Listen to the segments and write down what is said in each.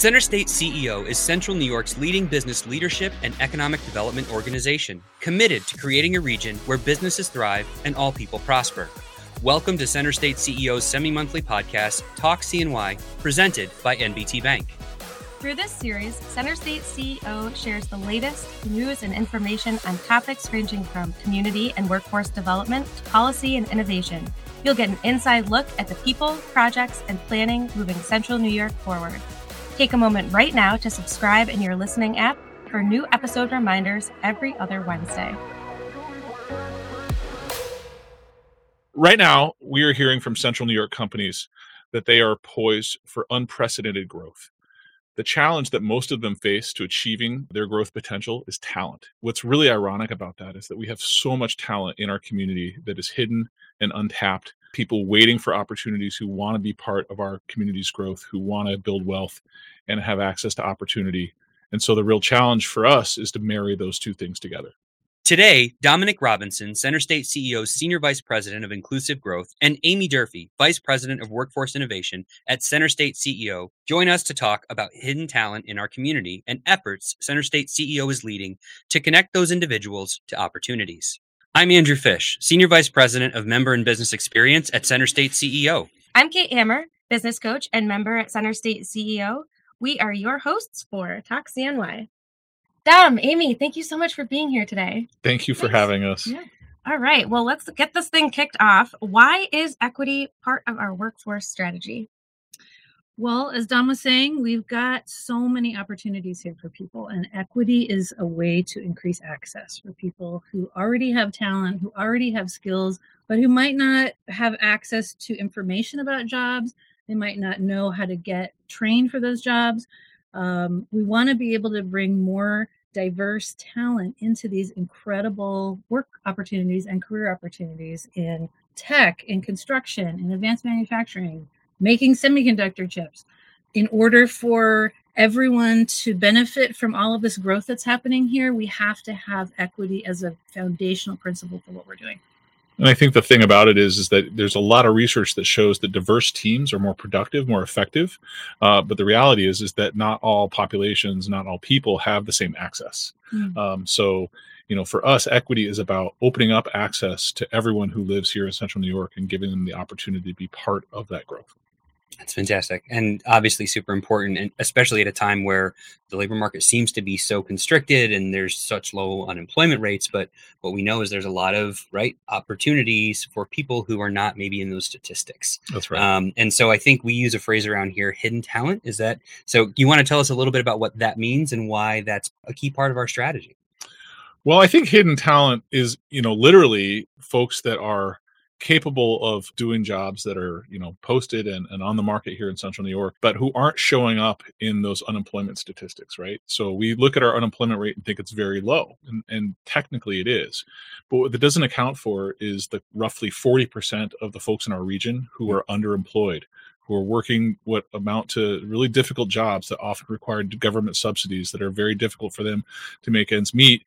Center State CEO is Central New York's leading business leadership and economic development organization, committed to creating a region where businesses thrive and all people prosper. Welcome to Center State CEO's semi monthly podcast, Talk CNY, presented by NBT Bank. Through this series, Center State CEO shares the latest news and information on topics ranging from community and workforce development to policy and innovation. You'll get an inside look at the people, projects, and planning moving Central New York forward. Take a moment right now to subscribe in your listening app for new episode reminders every other Wednesday. Right now, we are hearing from Central New York companies that they are poised for unprecedented growth. The challenge that most of them face to achieving their growth potential is talent. What's really ironic about that is that we have so much talent in our community that is hidden and untapped. People waiting for opportunities who want to be part of our community's growth, who want to build wealth and have access to opportunity. And so the real challenge for us is to marry those two things together. Today, Dominic Robinson, Center State CEO's Senior Vice President of Inclusive Growth, and Aimee Durfee, Vice President of Workforce Innovation at Center State CEO, join us to talk about hidden talent in our community and efforts Center State CEO is leading to connect those individuals to opportunities. I'm Andrew Fish, Senior Vice President of Member and Business Experience at Center State CEO. I'm Kate Hammer, Business Coach and member at Center State CEO. We are your hosts for Talk CNY. Dom, Aimee, thank you so much for being here today. Thank you for Thanks. having us. Yeah. All right. Well, let's get this thing kicked off. Why is equity part of our workforce strategy? Well, as Dom was saying, we've got so many opportunities here for people, and equity is a way to increase access for people who already have talent, who already have skills, but who might not have access to information about jobs. They might not know how to get trained for those jobs. Um, we want to be able to bring more diverse talent into these incredible work opportunities and career opportunities in tech, in construction, in advanced manufacturing, making semiconductor chips. In order for everyone to benefit from all of this growth that's happening here, we have to have equity as a foundational principle for what we're doing. And I think the thing about it is, is that there's a lot of research that shows that diverse teams are more productive, more effective. Uh, but the reality is, is that not all populations, not all people have the same access. Mm. Um, so, you know, for us, equity is about opening up access to everyone who lives here in Central New York and giving them the opportunity to be part of that growth. That's fantastic. And obviously super important, and especially at a time where the labor market seems to be so constricted and there's such low unemployment rates. But what we know is there's a lot of right opportunities for people who are not maybe in those statistics. That's right. Um, and so I think we use a phrase around here, hidden talent. Is that so? You want to tell us a little bit about what that means and why that's a key part of our strategy? Well, I think hidden talent is, you know, literally folks that are capable of doing jobs that are, you know, posted and, and on the market here in central New York, but who aren't showing up in those unemployment statistics, right? So we look at our unemployment rate and think it's very low, and, and technically it is. But what that doesn't account for is the roughly 40% of the folks in our region who are underemployed, who are working what amount to really difficult jobs that often require government subsidies that are very difficult for them to make ends meet.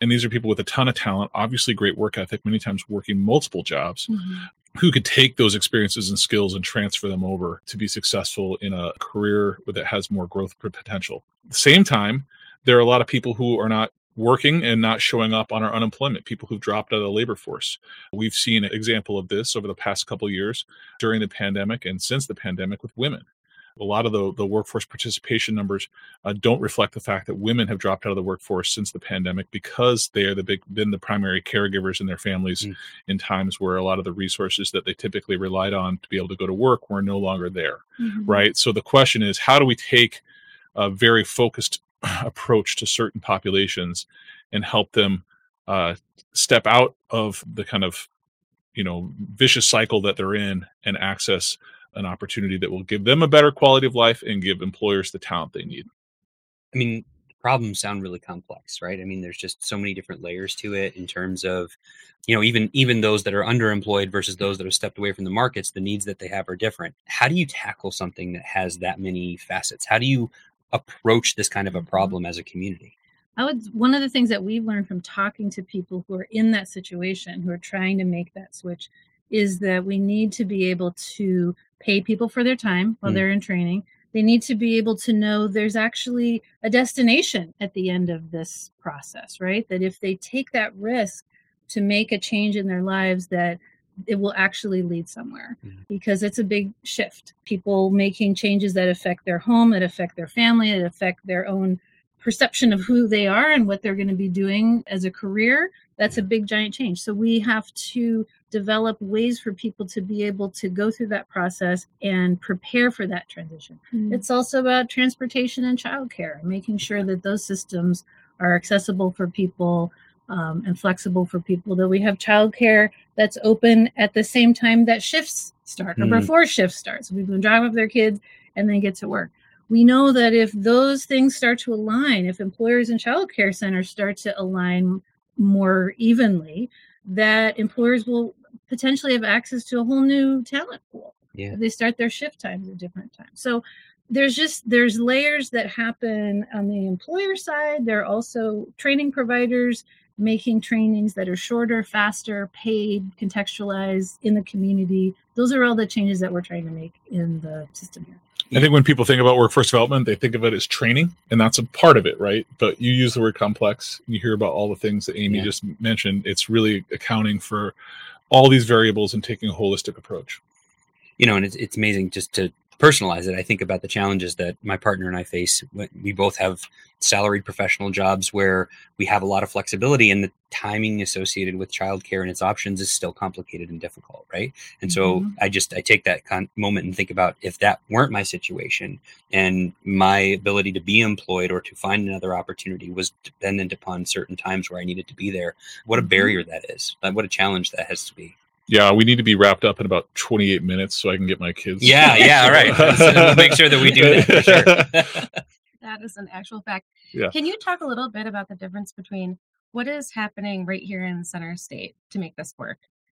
And these are people with a ton of talent, obviously great work ethic, many times working multiple jobs, mm-hmm. who could take those experiences and skills and transfer them over to be successful in a career that has more growth potential. At the same time, there are a lot of people who are not working and not showing up on our unemployment people who've dropped out of the labor force. We've seen an example of this over the past couple of years during the pandemic and since the pandemic with women a lot of the, the workforce participation numbers uh, don't reflect the fact that women have dropped out of the workforce since the pandemic because they are the big been the primary caregivers in their families Mm. in times where a lot of the resources that they typically relied on to be able to go to work were no longer there Mhm. right so the question is how do we take a very focused approach to certain populations and help them uh, step out of the kind of you know vicious cycle that they're in and access an opportunity that will give them a better quality of life and give employers the talent they need I mean, problems sound really complex, right? I mean, there's just so many different layers to it in terms of, you know, even even those that are underemployed versus those that have stepped away from the markets, the needs that they have are different. How do you tackle something that has that many facets? How do you approach this kind of a mm-hmm. problem as a community? I would one of the things that we've learned from talking to people who are in that situation who are trying to make that switch is that we need to be able to pay people for their time while Mm. they're in training. they need to be able to know there's actually a destination at the end of this process, right? That if they take that risk to make a change in their lives, that it will actually lead somewhere mm-hmm. because it's a big shift. People making changes that affect their home, that affect their family, that affect their own perception of who they are and what they're going to be doing as a career. That's a big giant change. So we have to develop ways for people to be able to go through that process and prepare for that transition. Mm-hmm. It's also about transportation and childcare, making sure that those systems are accessible for people um, and flexible for people. That we have childcare that's open at the same time that shifts start mm-hmm. or before shifts start, so people can drive up their kids and then get to work. We know that if those things start to align, if employers and childcare centers start to align more evenly, that employers will potentially have access to a whole new talent pool. Yeah. They start their shift times at different times. So there's just there's layers that happen on the employer side. There are also training providers making trainings that are shorter, faster, paid, contextualized in the community. Those are all the changes that we're trying to make in the system here. I think when people think about workforce development, they think of it as training, and that's a part of it, right? But you use the word complex. You hear about all the things that Aimee yeah. just mentioned. It's really accounting for all these variables and taking a holistic approach. You know, and it's, it's amazing just to personalize it, I think about the challenges that my partner and I face. We both have salaried professional jobs where we have a lot of flexibility, and the timing associated with childcare and its options is still complicated and difficult, right? And so mm-hmm. I just I take that con- moment and think about if that weren't my situation, and my ability to be employed or to find another opportunity was dependent upon certain times where I needed to be there. What a mm-hmm. barrier that is! What a challenge that has to be. Yeah, we need to be wrapped up in about 28 minutes so I can get my kids. Yeah, yeah, right. we'll make sure that we do that sure. that is an actual fact. Yeah. Can you talk a little bit about the difference between what is happening right here in Center State to make this work,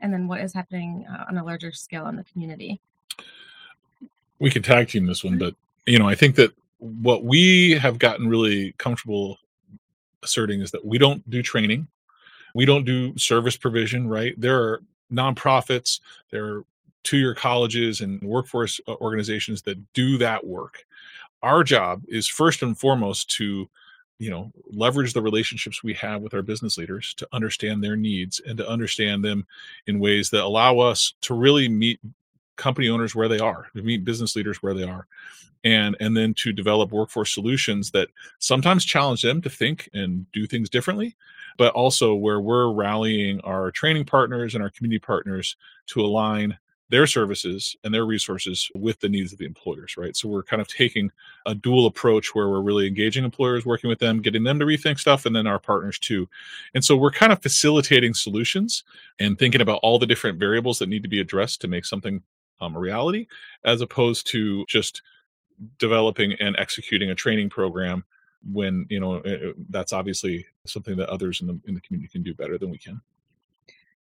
and then what is happening uh, on a larger scale in the community? We can tag team this one, but you know, I think that what we have gotten really comfortable asserting is that we don't do training we don't do service provision right there are nonprofits, there are two-year colleges and workforce uh, organizations that do that work. Our job is first and foremost to you know leverage the relationships we have with our business leaders to understand their needs and to understand them in ways that allow us to really meet company owners where they are to meet business leaders where they are and and then to develop workforce solutions that sometimes challenge them to think and do things differently but also where we're rallying our training partners and our community partners to align their services and their resources with the needs of the employers, right? So we're kind of taking a dual approach where we're really engaging employers, working with them, getting them to rethink stuff, and then our partners too. And so we're kind of facilitating solutions and thinking about all the different variables that need to be addressed to make something um, a reality, as opposed to just developing and executing a training program when you know eh, that's obviously something that others in the in the community can do better than we can.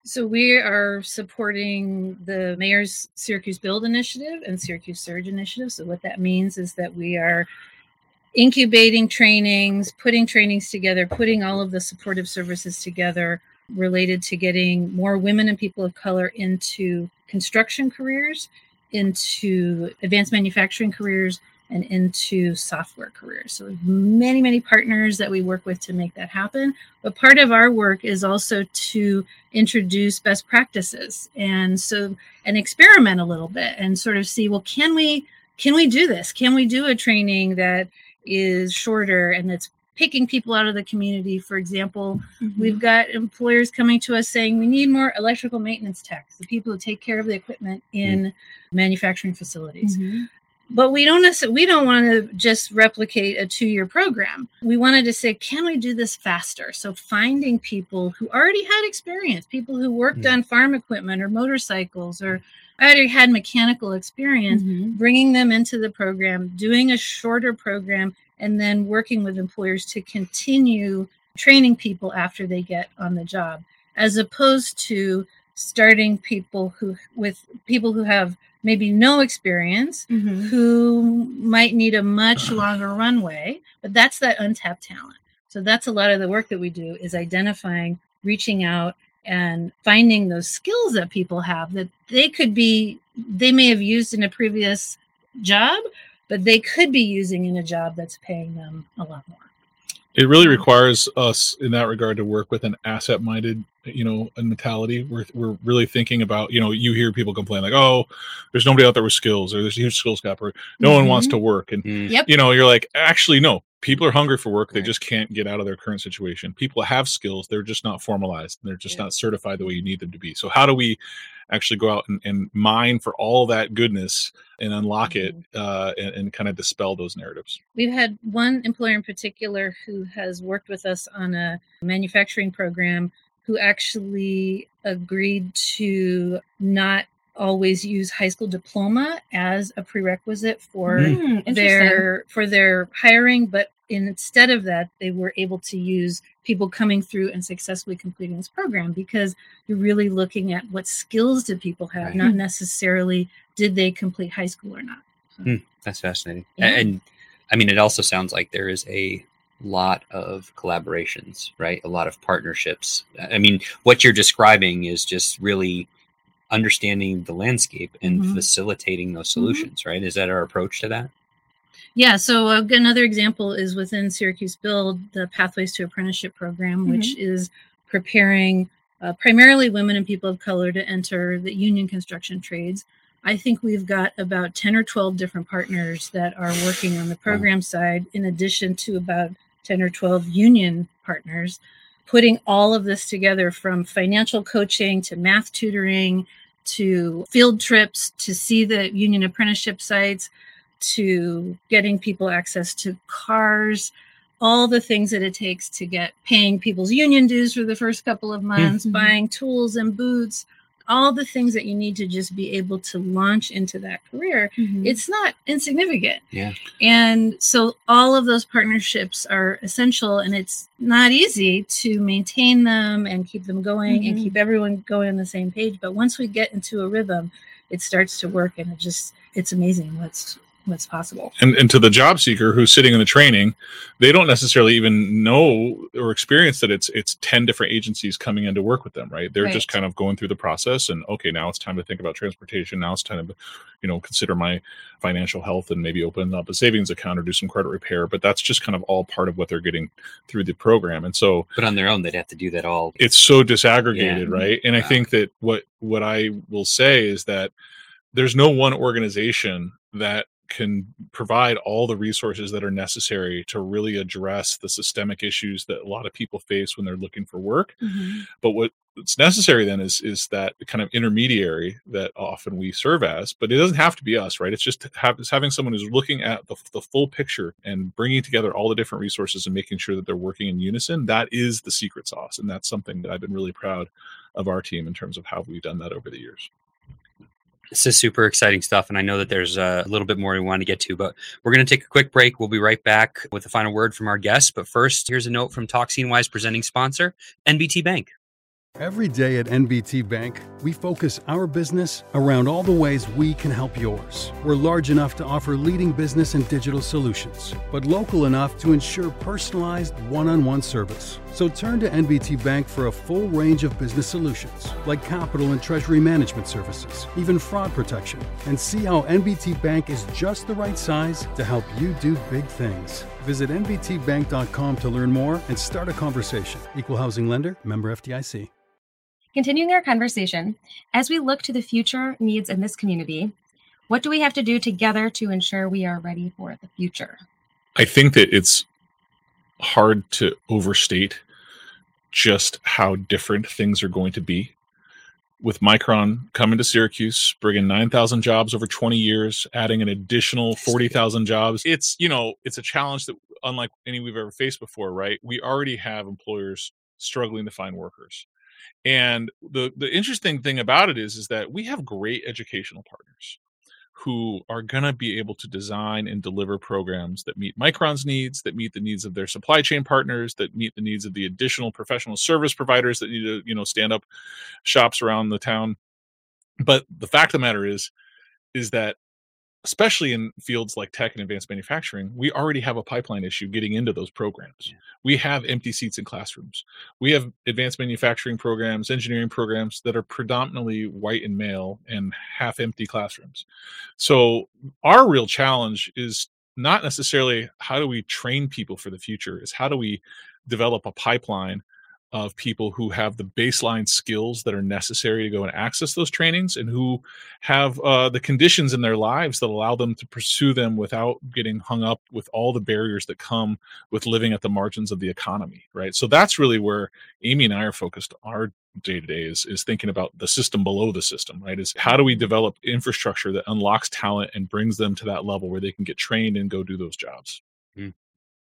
So we are supporting the mayor's Syracuse Build initiative and Syracuse Surge initiative. So what that means is that we are incubating trainings, putting trainings together, putting all of the supportive services together related to getting more women and people of color into construction careers, into advanced manufacturing careers, and into software careers. So many, many partners that we work with to make that happen. But part of our work is also to introduce best practices and so and experiment a little bit and sort of see, well, can we can we do this? Can we do a training that is shorter and that's picking people out of the community. For example, mm-hmm. we've got employers coming to us saying we need more electrical maintenance techs, the people who take care of the equipment in mm-hmm. manufacturing facilities. Mm-hmm but we don't necessarily we don't want to just replicate a two-year program we wanted to say can we do this faster so finding people who already had experience people who worked on farm equipment or motorcycles or already had mechanical experience mm-hmm. bringing them into the program doing a shorter program and then working with employers to continue training people after they get on the job as opposed to starting people who with people who have maybe no experience mm-hmm. who might need a much longer runway but that's that untapped talent so that's a lot of the work that we do is identifying reaching out and finding those skills that people have that they could be they may have used in a previous job but they could be using in a job that's paying them a lot more. It really requires us in that regard to work with an asset minded, you know, a mentality. We're, we're really thinking about, you know, you hear people complain like, oh, there's nobody out there with skills or there's a huge skills gap or no mm-hmm. one wants to work. And, mm. yep. you know, you're like, actually, no, people are hungry for work. They right. just can't get out of their current situation. People have skills. They're just not formalized. They're just yeah. not certified the way you need them to be. So how do we actually go out and, and mine for all that goodness and unlock mm-hmm. it uh, and, and kind of dispel those narratives. We've had one employer in particular who has worked with us on a manufacturing program who actually agreed to not always use high school diploma as a prerequisite for mm, their for their hiring but instead of that they were able to use people coming through and successfully completing this program because you're really looking at what skills did people have right. not necessarily did they complete high school or not so. mm, that's fascinating yeah. and i mean it also sounds like there is a lot of collaborations right a lot of partnerships i mean what you're describing is just really understanding the landscape and mm-hmm. facilitating those mm-hmm. solutions mm-hmm. right is that our approach to that yeah, so uh, another example is within Syracuse Build, the Pathways to Apprenticeship program, mm-hmm. which is preparing uh, primarily women and people of color to enter the union construction trades. I think we've got about 10 or 12 different partners that are working on the program side, in addition to about 10 or 12 union partners, putting all of this together from financial coaching to math tutoring to field trips to see the union apprenticeship sites to getting people access to cars, all the things that it takes to get paying people's union dues for the first couple of months, mm-hmm. buying tools and boots, all the things that you need to just be able to launch into that career. Mm-hmm. It's not insignificant. Yeah. And so all of those partnerships are essential and it's not easy to maintain them and keep them going mm-hmm. and keep everyone going on the same page, but once we get into a rhythm, it starts to work and it just it's amazing what's what's possible. And, and to the job seeker who's sitting in the training, they don't necessarily even know or experience that it's it's 10 different agencies coming in to work with them, right? They're right. just kind of going through the process and okay, now it's time to think about transportation. Now it's time to, you know, consider my financial health and maybe open up a savings account or do some credit repair. But that's just kind of all part of what they're getting through the program. And so But on their own they'd have to do that all. It's so disaggregated, yeah. right? And wow. I uh-huh. think that what what I will say is that there's no one organization that can provide all the resources that are necessary to really address the systemic issues that a lot of people face when they're looking for work. Mm-hmm. But what what's necessary then is is that kind of intermediary that often we serve as but it doesn't have to be us right it's just have, it's having someone who's looking at the, the full picture and bringing together all the different resources and making sure that they're working in unison that is the secret sauce and that's something that i've been really proud of our team in terms of how we've done that over the years this is super exciting stuff, and I know that there's uh, a little bit more we want to get to, but we're going to take a quick break. We'll be right back with the final word from our guests. But first, here's a note from Talk Wise presenting sponsor, NBT Bank. Every day at NBT Bank, we focus our business around all the ways we can help yours. We're large enough to offer leading business and digital solutions, but local enough to ensure personalized one on one service. So turn to NBT Bank for a full range of business solutions, like capital and treasury management services, even fraud protection, and see how NBT Bank is just the right size to help you do big things. Visit NBTBank.com to learn more and start a conversation. Equal housing lender, member FDIC. Continuing our conversation, as we look to the future needs in this community, what do we have to do together to ensure we are ready for the future? I think that it's hard to overstate just how different things are going to be. With Micron coming to Syracuse, bringing 9,000 jobs over 20 years, adding an additional 40,000 jobs, it's, you know, it's a challenge that unlike any we've ever faced before, right? We already have employers struggling to find workers and the the interesting thing about it is is that we have great educational partners who are going to be able to design and deliver programs that meet Micron's needs, that meet the needs of their supply chain partners, that meet the needs of the additional professional service providers that need to, you know, stand up shops around the town. But the fact of the matter is, is that especially in fields like tech and advanced manufacturing, we already have a pipeline issue getting into those programs. Yeah. We have empty seats in classrooms. We have advanced manufacturing programs, engineering programs that are predominantly white and male and half empty classrooms. So, our real challenge is not necessarily how do we train people for the future, is how do we develop a pipeline of people who have the baseline skills that are necessary to go and access those trainings and who have uh, the conditions in their lives that allow them to pursue them without getting hung up with all the barriers that come with living at the margins of the economy right? So that's really where amy and i are focused our day to day is is thinking about the system below the system right? Is how do we develop infrastructure that unlocks talent and brings them to that level where they can get trained and go do those jobs? Mm.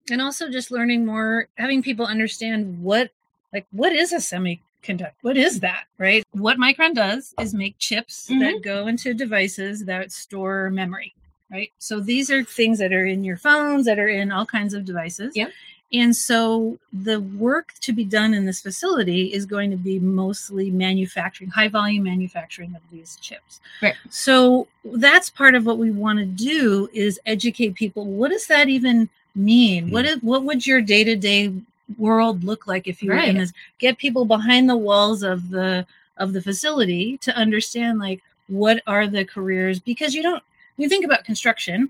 and also just learning more having people understand what like what is a semiconductor what is that right what micron does is make chips mm-hmm. that go into devices that store memory right so these are things that are in your phones that are in all kinds of devices yeah and so the work to be done in this facility is going to be mostly manufacturing, high volume manufacturing of these chips. Right. So that's part of what we want to do is educate people. What does that even mean? Mm-hmm. What is what would your day to day world look like if you right. were in this get people behind the walls of the of the facility to understand like what are the careers because you don't you think about construction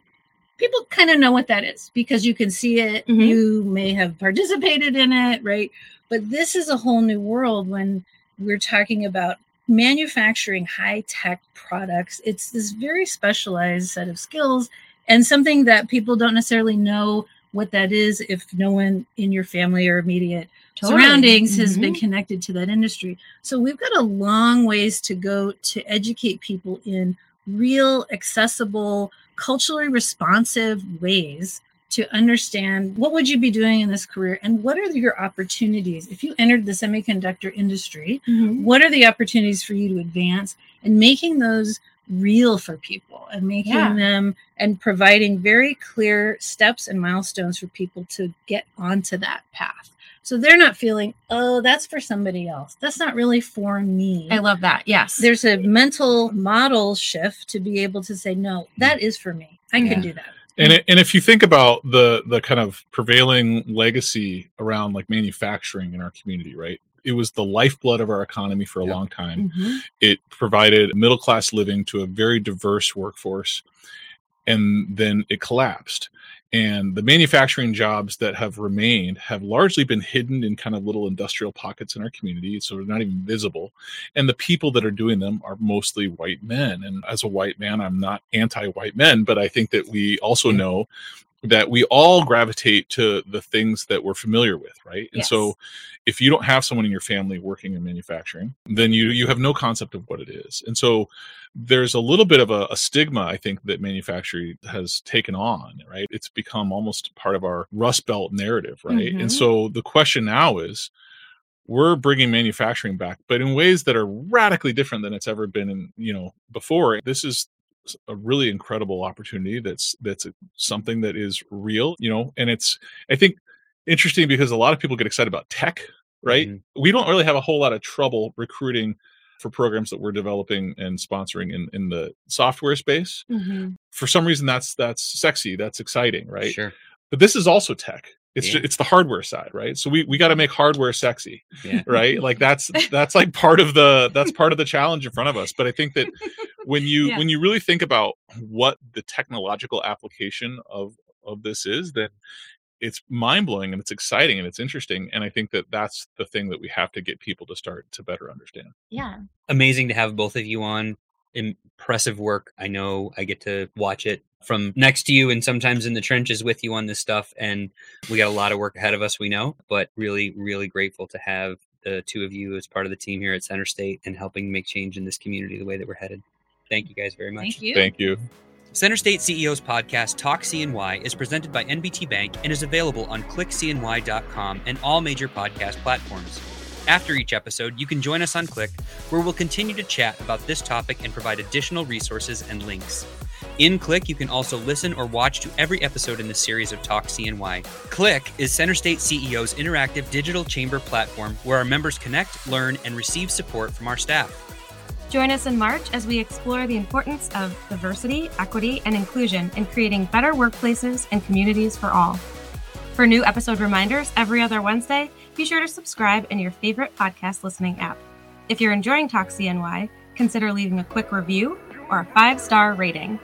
people kind of know what that is because you can see it mm-hmm. you may have participated in it right but this is a whole new world when we're talking about manufacturing high tech products it's this very specialized set of skills and something that people don't necessarily know what that is if no one in your family or immediate totally. surroundings mm-hmm. has been mm-hmm. connected to that industry. So we've got a long ways to go to educate people in real, accessible, culturally responsive ways to understand what would you be doing in this career and what are your opportunities if you entered the semiconductor industry mm-hmm. what are the opportunities for you to advance and making those real for people and making yeah. them and providing very clear steps and milestones for people to get onto that path. So they're not feeling, oh, that's for somebody else. That's not really for me. I love that. Yes. There's a mental model shift to be able to say, no, that is for me. I yeah. can do that. And, it, and if you think about the the kind of prevailing legacy around like manufacturing in our community, right? It was the lifeblood of our economy for a yep. long time. Mm-hmm. It provided middle class living to a very diverse workforce, and then it collapsed. And the manufacturing jobs that have remained have largely been hidden in kind of little industrial pockets in our community. So they're not even visible. And the people that are doing them are mostly white men. And as a white man, I'm not anti white men, but I think that we also know that we all gravitate to the things that we're familiar with right? And yes. so if you don't have someone in your family working in manufacturing then you you have no concept of what it is. And so there's a little bit of a, a stigma i think that manufacturing has taken on right? It's become almost part of our rust belt narrative right? Mm-hmm. and so the question now is we're bringing manufacturing back but in ways that are radically different than it's ever been in you know before. This is a really incredible opportunity that's that's something that is real you know and it's i think interesting because a lot of people get excited about tech right? Mm-hmm. we don't really have a whole lot of trouble recruiting for programs that we're developing and sponsoring in in the software space. Mm-hmm. for some reason that's that's sexy that's exciting right? Sure. But this is also tech it's yeah. just, it's the hardware side right so we we got to make hardware sexy yeah. right like that's that's like part of the that's part of the challenge in front of us but i think that when you yeah. when you really think about what the technological application of of this is then it's mind-blowing and it's exciting and it's interesting and i think that that's the thing that we have to get people to start to better understand yeah amazing to have both of you on impressive work i know i get to watch it from next to you and sometimes in the trenches with you on this stuff. And we got a lot of work ahead of us, we know, but really, really grateful to have the two of you as part of the team here at Center State and helping make change in this community the way that we're headed. Thank you guys very much. Thank you. Thank you. Center State CEO's podcast Talk CNY is presented by NBT Bank and is available on clickcny.com and all major podcast platforms. After each episode, you can join us on Click, where we'll continue to chat about this topic and provide additional resources and links. In Click, you can also listen or watch to every episode in the series of Talk CNY. Click is Center State CEO's interactive digital chamber platform where our members connect, learn, and receive support from our staff. Join us in March as we explore the importance of diversity, equity, and inclusion in creating better workplaces and communities for all. For new episode reminders every other Wednesday, be sure to subscribe in your favorite podcast listening app. If you're enjoying Talk CNY, consider leaving a quick review or a five star rating.